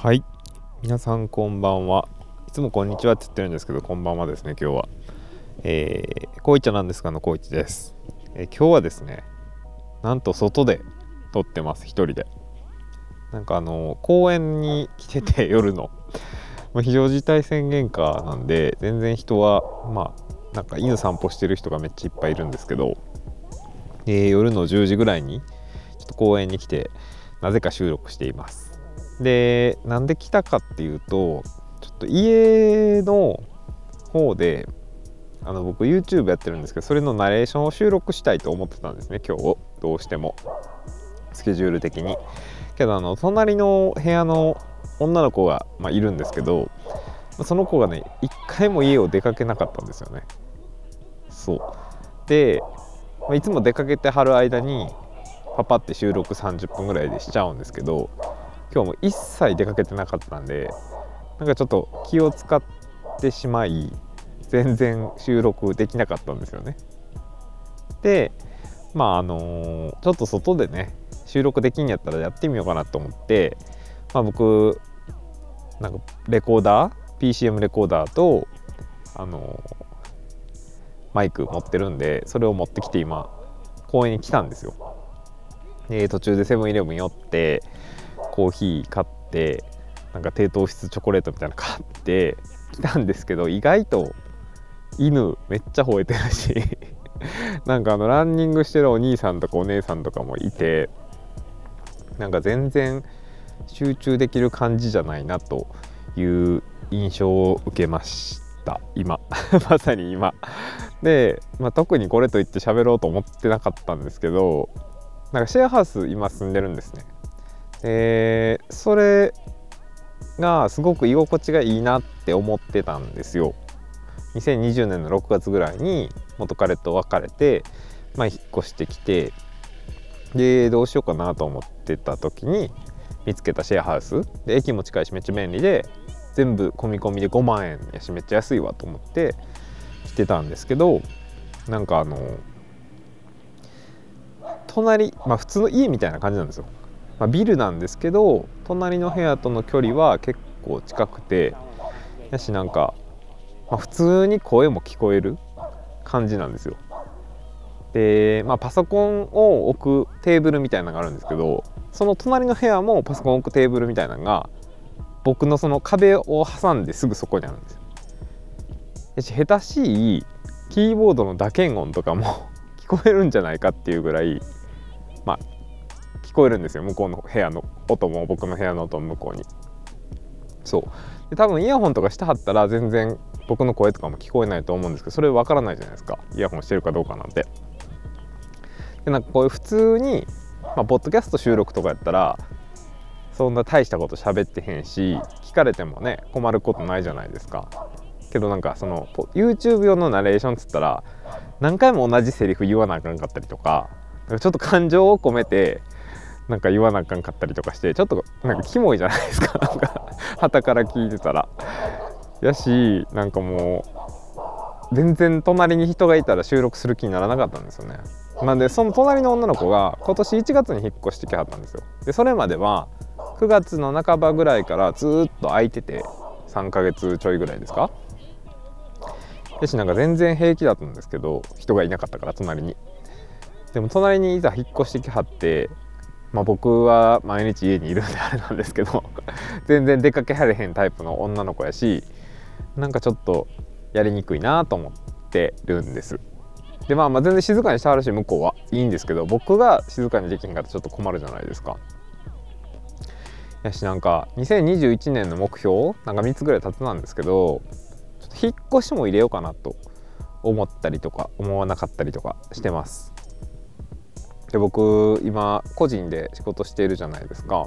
はい。皆さんこんばんは。いつもこんにちはって言ってるんですけどこんばんはですね今日は。えー、こういちゃなんですかのこういちです、えー、今日はですねなんと外で撮ってます一人で。なんかあの公園に来てて 夜の。ま非常事態宣言下なんで全然人はまあなんか犬散歩してる人がめっちゃいっぱいいるんですけど、えー、夜の10時ぐらいにちょっと公園に来てなぜか収録しています。でなんで来たかっていうとちょっと家の方であの僕 YouTube やってるんですけどそれのナレーションを収録したいと思ってたんですね今日どうしても。スケジュール的に。けどあの隣の部屋の女の子が、まあ、いるんですけどその子がね一回も家を出かけなかったんですよね。そう。で、まあ、いつも出かけてはる間にパパって収録30分ぐらいでしちゃうんですけど今日も一切出かけてなかったんでなんかちょっと気を使ってしまい全然収録できなかったんですよねでまああの、ちょっと外でね収録できんやったらやってみようかなと思って、まあ、僕なんかレコーダー PCM レコーダーとあのマイク持ってるんでそれを持ってきて今公園に来たんですよ。で途中でセブンイレブン寄ってコーヒー買ってなんか低糖質チョコレートみたいなの買って来たんですけど意外と犬めっちゃ吠えてるし なんかあのランニングしてるお兄さんとかお姉さんとかもいてなんか全然集中できる感じじゃないなという印象を受けました今。まさに今。で、まあ、特にこれといって喋ろうと思ってなかったんですけどなんかシェアハウス今住んでるんですね。でそれがすごく居心地がいいなって思ってたんですよ。2020年の6月ぐらいに元彼と別れて、まあ、引っ越してきてでどうしようかなと思ってた時に見つけたシェアハウス。で駅も近いしめっちゃ便利で全部込み込みで5万円やしめっちゃ安いわと思って来てたんですけどなんかあの隣まあ普通の家みたいな感じなんですよ、まあ、ビルなんですけど隣の部屋との距離は結構近くてやしなんか、まあ、普通に声も聞こえる感じなんですよで、まあ、パソコンを置くテーブルみたいなのがあるんですけどその隣の部屋もパソコンを置くテーブルみたいなのが僕のその壁を挟んですぐそこにあるんですよ。やし下手しいキーボードの打鍵音とかも 聞こえるんじゃないかっていうぐらいまあ聞こえるんですよ向こうの部屋の音も僕の部屋の音も向こうに。そうで多分イヤホンとかしてはったら全然僕の声とかも聞こえないと思うんですけどそれ分からないじゃないですかイヤホンしてるかどうかなんて。でなんかこういう普通に、まあ、ポッドキャスト収録とかやったらそんな大したこと喋ってへんし聞かれてもね困ることないじゃないですか。けどなんかその YouTube 用のナレーションっつったら何回も同じセリフ言わなあかんかったりとかちょっと感情を込めてなんか言わなあかんかったりとかしてちょっとなんかキモいじゃないですか なんか旗から聞いてたら。やしなんかもう全然隣に人がいたら収録する気にならなかったんですよね。なんでその隣の女の子が今年1月に引っ越してきはったんですよでそれまでは9月の半ばぐらいからずっと空いてて3ヶ月ちょいぐらいですかよしなんか全然平気だったんですけど人がいなかったから隣にでも隣にいざ引っ越してきはってまあ僕は毎日家にいるんであれなんですけど 全然出かけはれへんタイプの女の子やしなんかちょっとやりにくいなと思ってるんですでまあまあ全然静かにしてはるし向こうはいいんですけど僕が静かにできへんかったらちょっと困るじゃないですか。やしなんか2021年の目標なんか3つぐらい立てなんですけどちょっと引っ越しも入れようかなと思ったりとか思わなかったりとかしてます。で僕今個人で仕事しているじゃないですか。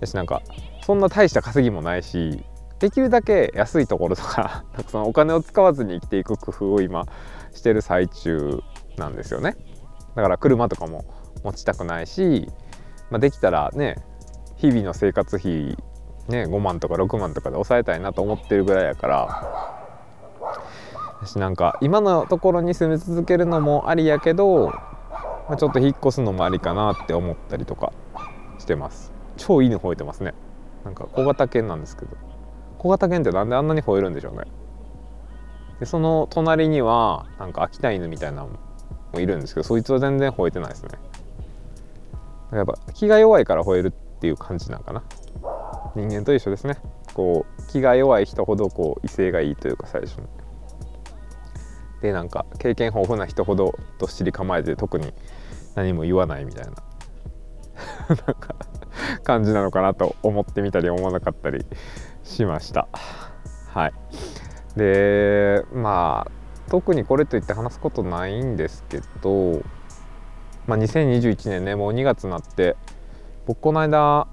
やしなんかそんな大した稼ぎもないしできるだけ安いところとかたくさんお金を使わずに生きていく工夫を今してる最中なんですよねだから車とかも持ちたくないし、まあ、できたらね日々の生活費ね5万とか6万とかで抑えたいなと思ってるぐらいやから私なんか今のところに住み続けるのもありやけど、まあ、ちょっと引っ越すのもありかなって思ったりとかしてます。超犬吠えてますね。なんか小型犬なんですけど。小型犬ってなんであんなに吠えるんでしょうね。でその隣にはなんか秋田犬みたいなのもいるんですけどそいつは全然吠えてないですね。やっぱ気が弱いから吠えるっていう感じなんかな。人間と一緒ですね。こう気が弱い人ほどこう威勢がいいというか最初に。でなんか経験豊富な人ほどどっしり構えて特に何も言わないみたいな。なんか感じなのかなと思ってみたり思わなかったりしました。はい。でまあ特にこれといって話すことないんですけど、まあ、2021年ねもう2月になって僕この間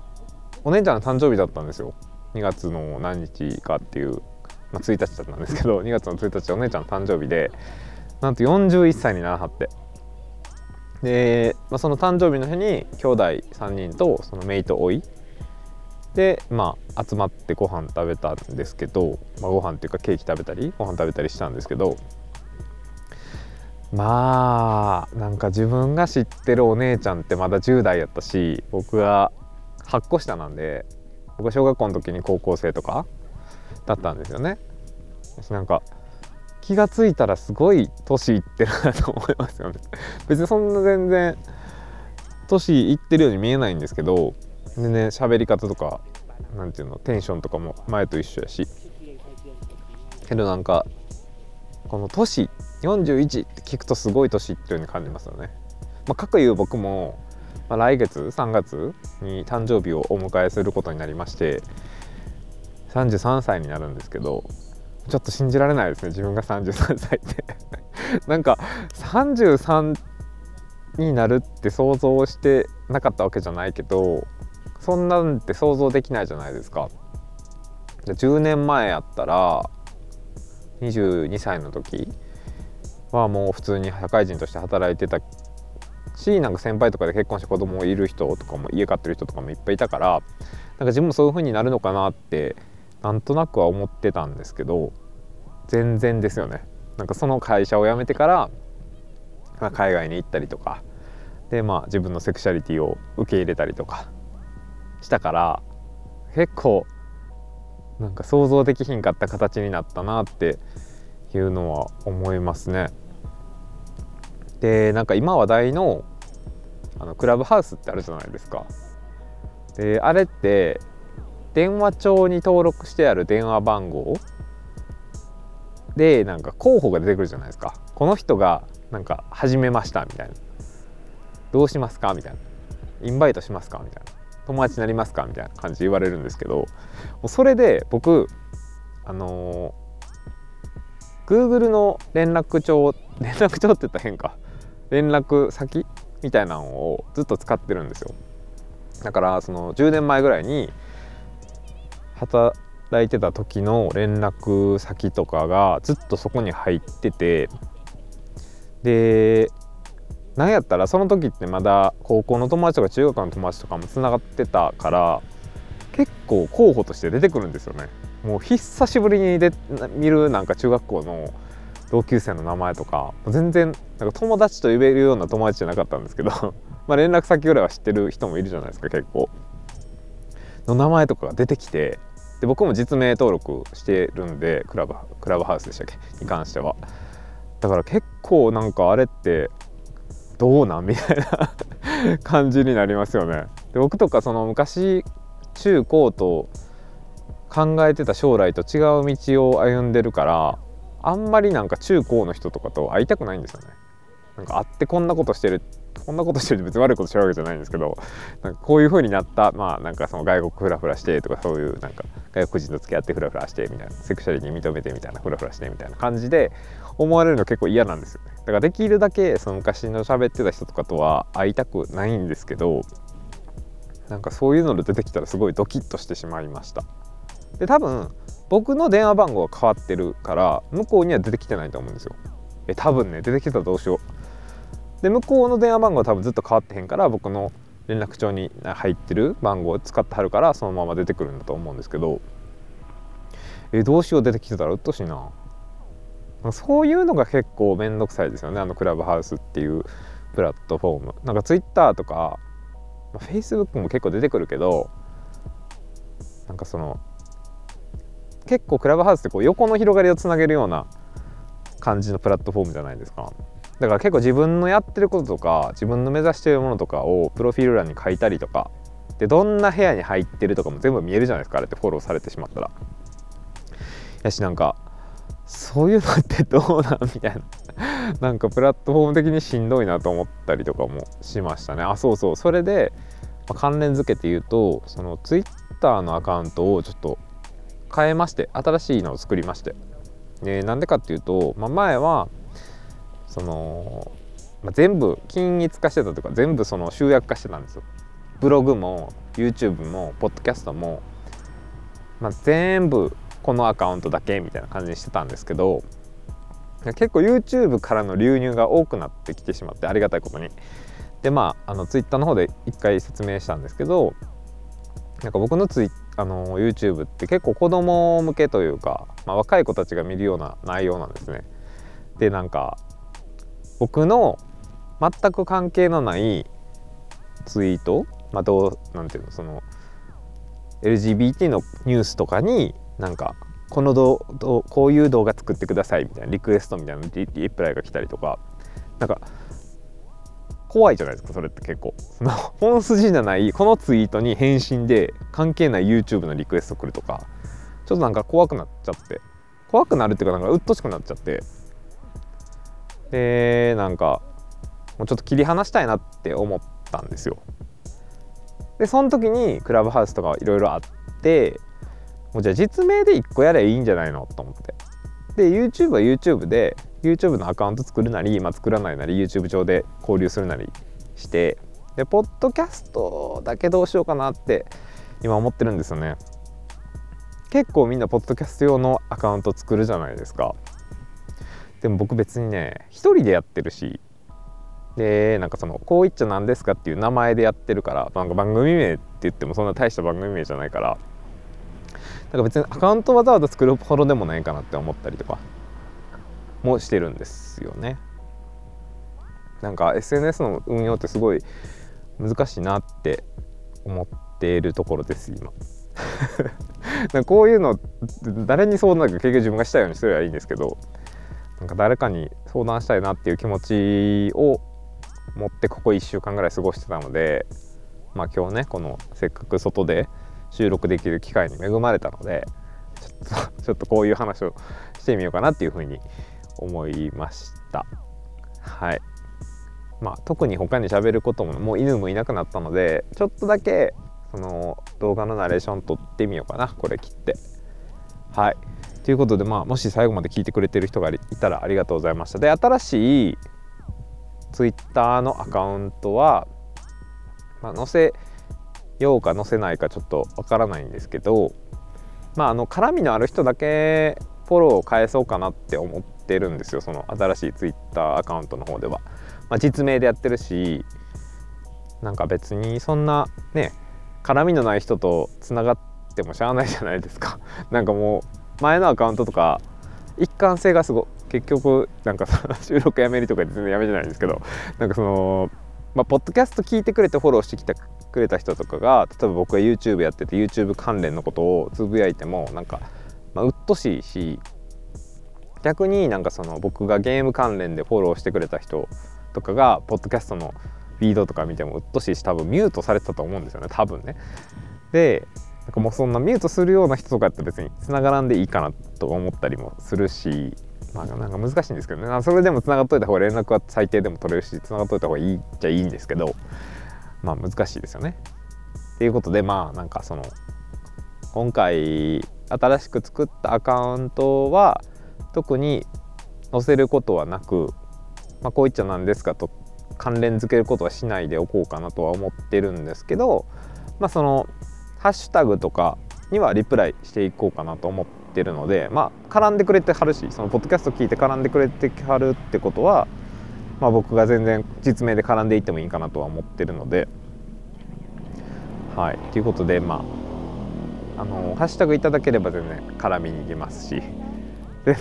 お姉ちゃんの誕生日だったんですよ。2月の何日かっていう、まあ、1日だったんですけど2月の1日お姉ちゃんの誕生日でなんと41歳にならはって。で、まあ、その誕生日の日に兄弟3人とその姪と甥でまあ集まってご飯食べたんですけど、まあ、ご飯っていうかケーキ食べたりご飯食べたりしたんですけどまあなんか自分が知ってるお姉ちゃんってまだ10代やったし僕が8個下なんで僕は小学校の時に高校生とかだったんですよね。なんか気が付いたらすごい年いってるなと思いますよね。別にそんな全然年いってるように見えないんですけどでね喋り方とかなんていうのテンションとかも前と一緒やしけどなんかこの年41って聞くとすごい年いってるように感じますよね。まあ、かくいう僕も、まあ、来月3月に誕生日をお迎えすることになりまして33歳になるんですけどちょっと信じられないですね自分が33歳って なんか33になるって想像してなかったわけじゃないけどそんなんって想像できないじゃないですか。10年前やったら22歳の時はもう普通に社会人として働いてたしなんか先輩とかで結婚して子供いる人とかも家買ってる人とかもいっぱいいたからなんか自分もそういう風になるのかなってなんとなくは思ってたんですけど全然ですよね。なんかその会社を辞めてから、まあ、海外に行ったりとかでまあ自分のセクシャリティを受け入れたりとかしたから結構なんか想像できひんかった形になったなっていうのは思いますね。でなんか今話題のあのクラブハウスってあるじゃないですか。であれって電話帳に登録してある電話番号でなんか候補が出てくるじゃないですか。この人がなんか始めましたみたいな。どうしますかみたいな。インバイトしますかみたいな。友達になりますかみたいな感じで言われるんですけどもうそれで僕あのー、Google の連絡帳連絡帳って言ったら変か連絡先みたいなのをずっと使ってるんですよだからその10年前ぐらいに働いてた時の連絡先とかがずっとそこに入っててでなんやったらその時ってまだ高校の友達とか中学の友達とかもつながってたから結構候補として出てくるんですよね。もう久しぶりにで見るなんか中学校の同級生の名前とか全然なんか友達と言えるような友達じゃなかったんですけど まあ連絡先ぐらいは知ってる人もいるじゃないですか結構。の名前とかが出てきてで僕も実名登録してるんでクラブクラブハウスでしたっけ？に関しては。だから結構なんかあれってどうなんみたいな 感じになりますよね。で僕とかその昔中高と考えてた将来と違う道を歩んでるからあんまりなんか中高の人とかと会いたくないんですよね。なんか会ってこんなことしてるこんなことしてるって別に悪いことしてるわけじゃないんですけどなんかこういう風になったまあなんかその外国フラフラしてとかそういうなんか外国人と付き合ってフラフラしてみたいなセクシャリティ認めてみたいなフラフラしてみたいな感じで思われるの結構嫌なんですよね。だからできるだけその昔の喋ってた人とかとは会いたくないんですけどなんかそういうので出てきたらすごいドキッとしてしまいました。で多分僕の電話番号が変わってるから向こうには出てきてないと思うんですよ。え多分ね出てきたらどうしよう。で向こうの電話番号は多分ずっと変わってへんから僕の連絡帳に入ってる番号を使ってはるからそのまま出てくるんだと思うんですけど。えどうしよう出てきてたらうっとしいな。そういうのが結構面倒くさいですよねあのクラブハウスっていうプラットフォーム。なんかツイッターとか、まあ、フェイスブックも結構出てくるけどなんかその結構クラブハウスってこう横の広がりをつなげるような感じのプラットフォームじゃないですか。だから結構自分のやってることとか自分の目指してるものとかをプロフィール欄に書いたりとかでどんな部屋に入ってるとかも全部見えるじゃないですかあれってフォローされてしまったら。やしなんかそういうのってどうなん？みたいな。なんかプラットフォーム的にしんどいなと思ったりとかもしましたね。あそうそう。それで、まあ、関連付けて言うとそのツイッターのアカウントをちょっと変えまして新しいのを作りまして。でなんでかっていうと、まあ、前はその、まあ、全部均一化してたというか全部その集約化してたんですよブログも YouTube もポッドキャストも、まあ、全部このアカウントだけみたいな感じにしてたんですけど結構 YouTube からの流入が多くなってきてしまってありがたいことにでまああの Twitter の方で一回説明したんですけどなんか僕のツイあの YouTube って結構子供向けというか、まあ、若い子たちが見るような内容なんですね。でなんか僕の全く関係のないツイート、まあ、どうなんていうのその LGBT のニュースとかになんかこのどどこういう動画作ってくださいみたいなリクエストみたいなリリプライが来たりとかなんか怖いじゃないですかそれって結構。その 本筋じゃないこのツイートに返信で関係ない YouTube のリクエスト来るとかちょっとなんか怖くなっちゃって。怖くなるっていうかなんかうっとしくなっちゃって。でなんかもうちょっと切り離したいなって思ったんですよ。でその時にクラブハウスとかいろいろあってもうじゃあ実名で1個やればいいんじゃないのと思って。で YouTube は YouTube で YouTube のアカウント作るなり、まあ、作らないなり YouTube 上で交流するなりしてでポッドキャストだけどうしようかなって今思ってるんですよね。結構みんなポッドキャスト用のアカウント作るじゃないですか。でも僕別にね一人でやってるしでなんかその「こう言っちゃなんですか?」っていう名前でやってるからなんか番組名って言ってもそんな大した番組名じゃないからなんか別にアカウントわざわざ作るほどでもないかなって思ったりとかもしてるんですよね。なんか SNS の運用ってすごい難しいなって思っているところです今。こういうの誰に相談か結局自分がしたようにすればいいんですけどなんか誰かに相談したいなっていう気持ちを持ってここ1週間ぐらい過ごしてたのでまあ今日ねこのせっかく外で収録できる機会に恵まれたのでちょっと ちょっとこういう話をしてみようかなっていうふうに思いました。はい。まあ特に他に喋ることももう犬もいなくなったのでちょっとだけその動画のナレーション撮ってみようかなこれ切って。はい。ということでまあもし最後まで聞いてくれてる人がいたらありがとうございました。で新しい Twitter のアカウントは、まあ、載せようか載せないかちょっとわからないんですけどまああの絡みのある人だけフォローを返そうかなって思ってるんですよ。その新しい Twitter アカウントの方では、まあ、実名でやってるしなんか別にそんなね絡みのない人とつながってもしゃあないじゃないですか。なんかもう前のアカウントとか一貫性がすご結局なんか 収録やめるとか全然やめじゃないんですけどなんかそのまあ、ポッドキャスト聞いてくれてフォローしてきてくれた人とかが例えば僕が YouTube やってて YouTube 関連のことをつぶやいてもなんか、まあ、鬱陶しいし逆になんかその僕がゲーム関連でフォローしてくれた人とかがポッドキャストのフィードとか見ても鬱陶しいし多分ミュートされてたと思うんですよね多分ね。でなんかもうそんなミュートするような人とかやったら別に繋がらんでいいかなと思ったりもするしまあなんか難しいんですけどねそれでも繋がっといた方が連絡は最低でも取れるし繋がっといた方がいいっちゃいいんですけどまあ難しいですよね。っていうことでまあなんかその今回新しく作ったアカウントは特に載せることはなく、まあ、こういっちゃなんですかと関連付けることはしないでおこうかなとは思ってるんですけどまあそのハッシュタグとかにはリプライしていこうかなと思ってるのでまあ絡んでくれてはるしそのポッドキャスト聞いて絡んでくれてはるってことは、まあ、僕が全然実名で絡んでいってもいいかなとは思ってるので。はい。ということでまああのハッシュタグいただければ全然絡みに行きますし。で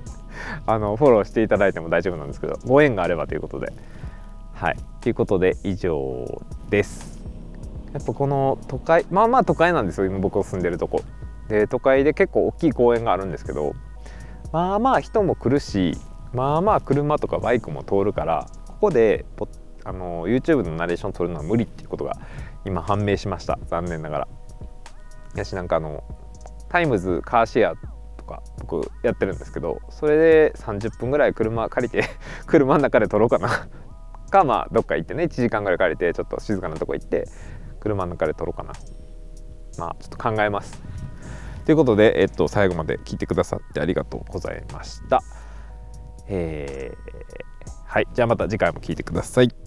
あのフォローしていただいても大丈夫なんですけどご縁があればということで。はい。ということで以上です。やっぱこの都会まあまあ都会なんですよ今僕が住んでるとこ。で都会で結構大きい公園があるんですけどまあまあ人も来るしまあまあ車とかバイクも通るからここであの YouTube のナレーション撮るのは無理っていうことが今判明しました残念ながら。やしなんかあのタイムズカーシェアとか僕やってるんですけどそれで30分ぐらい車借りて 車の中で撮ろうかな。かまあどっか行ってね1時間ぐらい借りてちょっと静かなとこ行って車の中で撮ろうかなまあちょっと考えますということで、えっと、最後まで聞いてくださってありがとうございました。えー、はい、じゃあまた次回も聴いてください。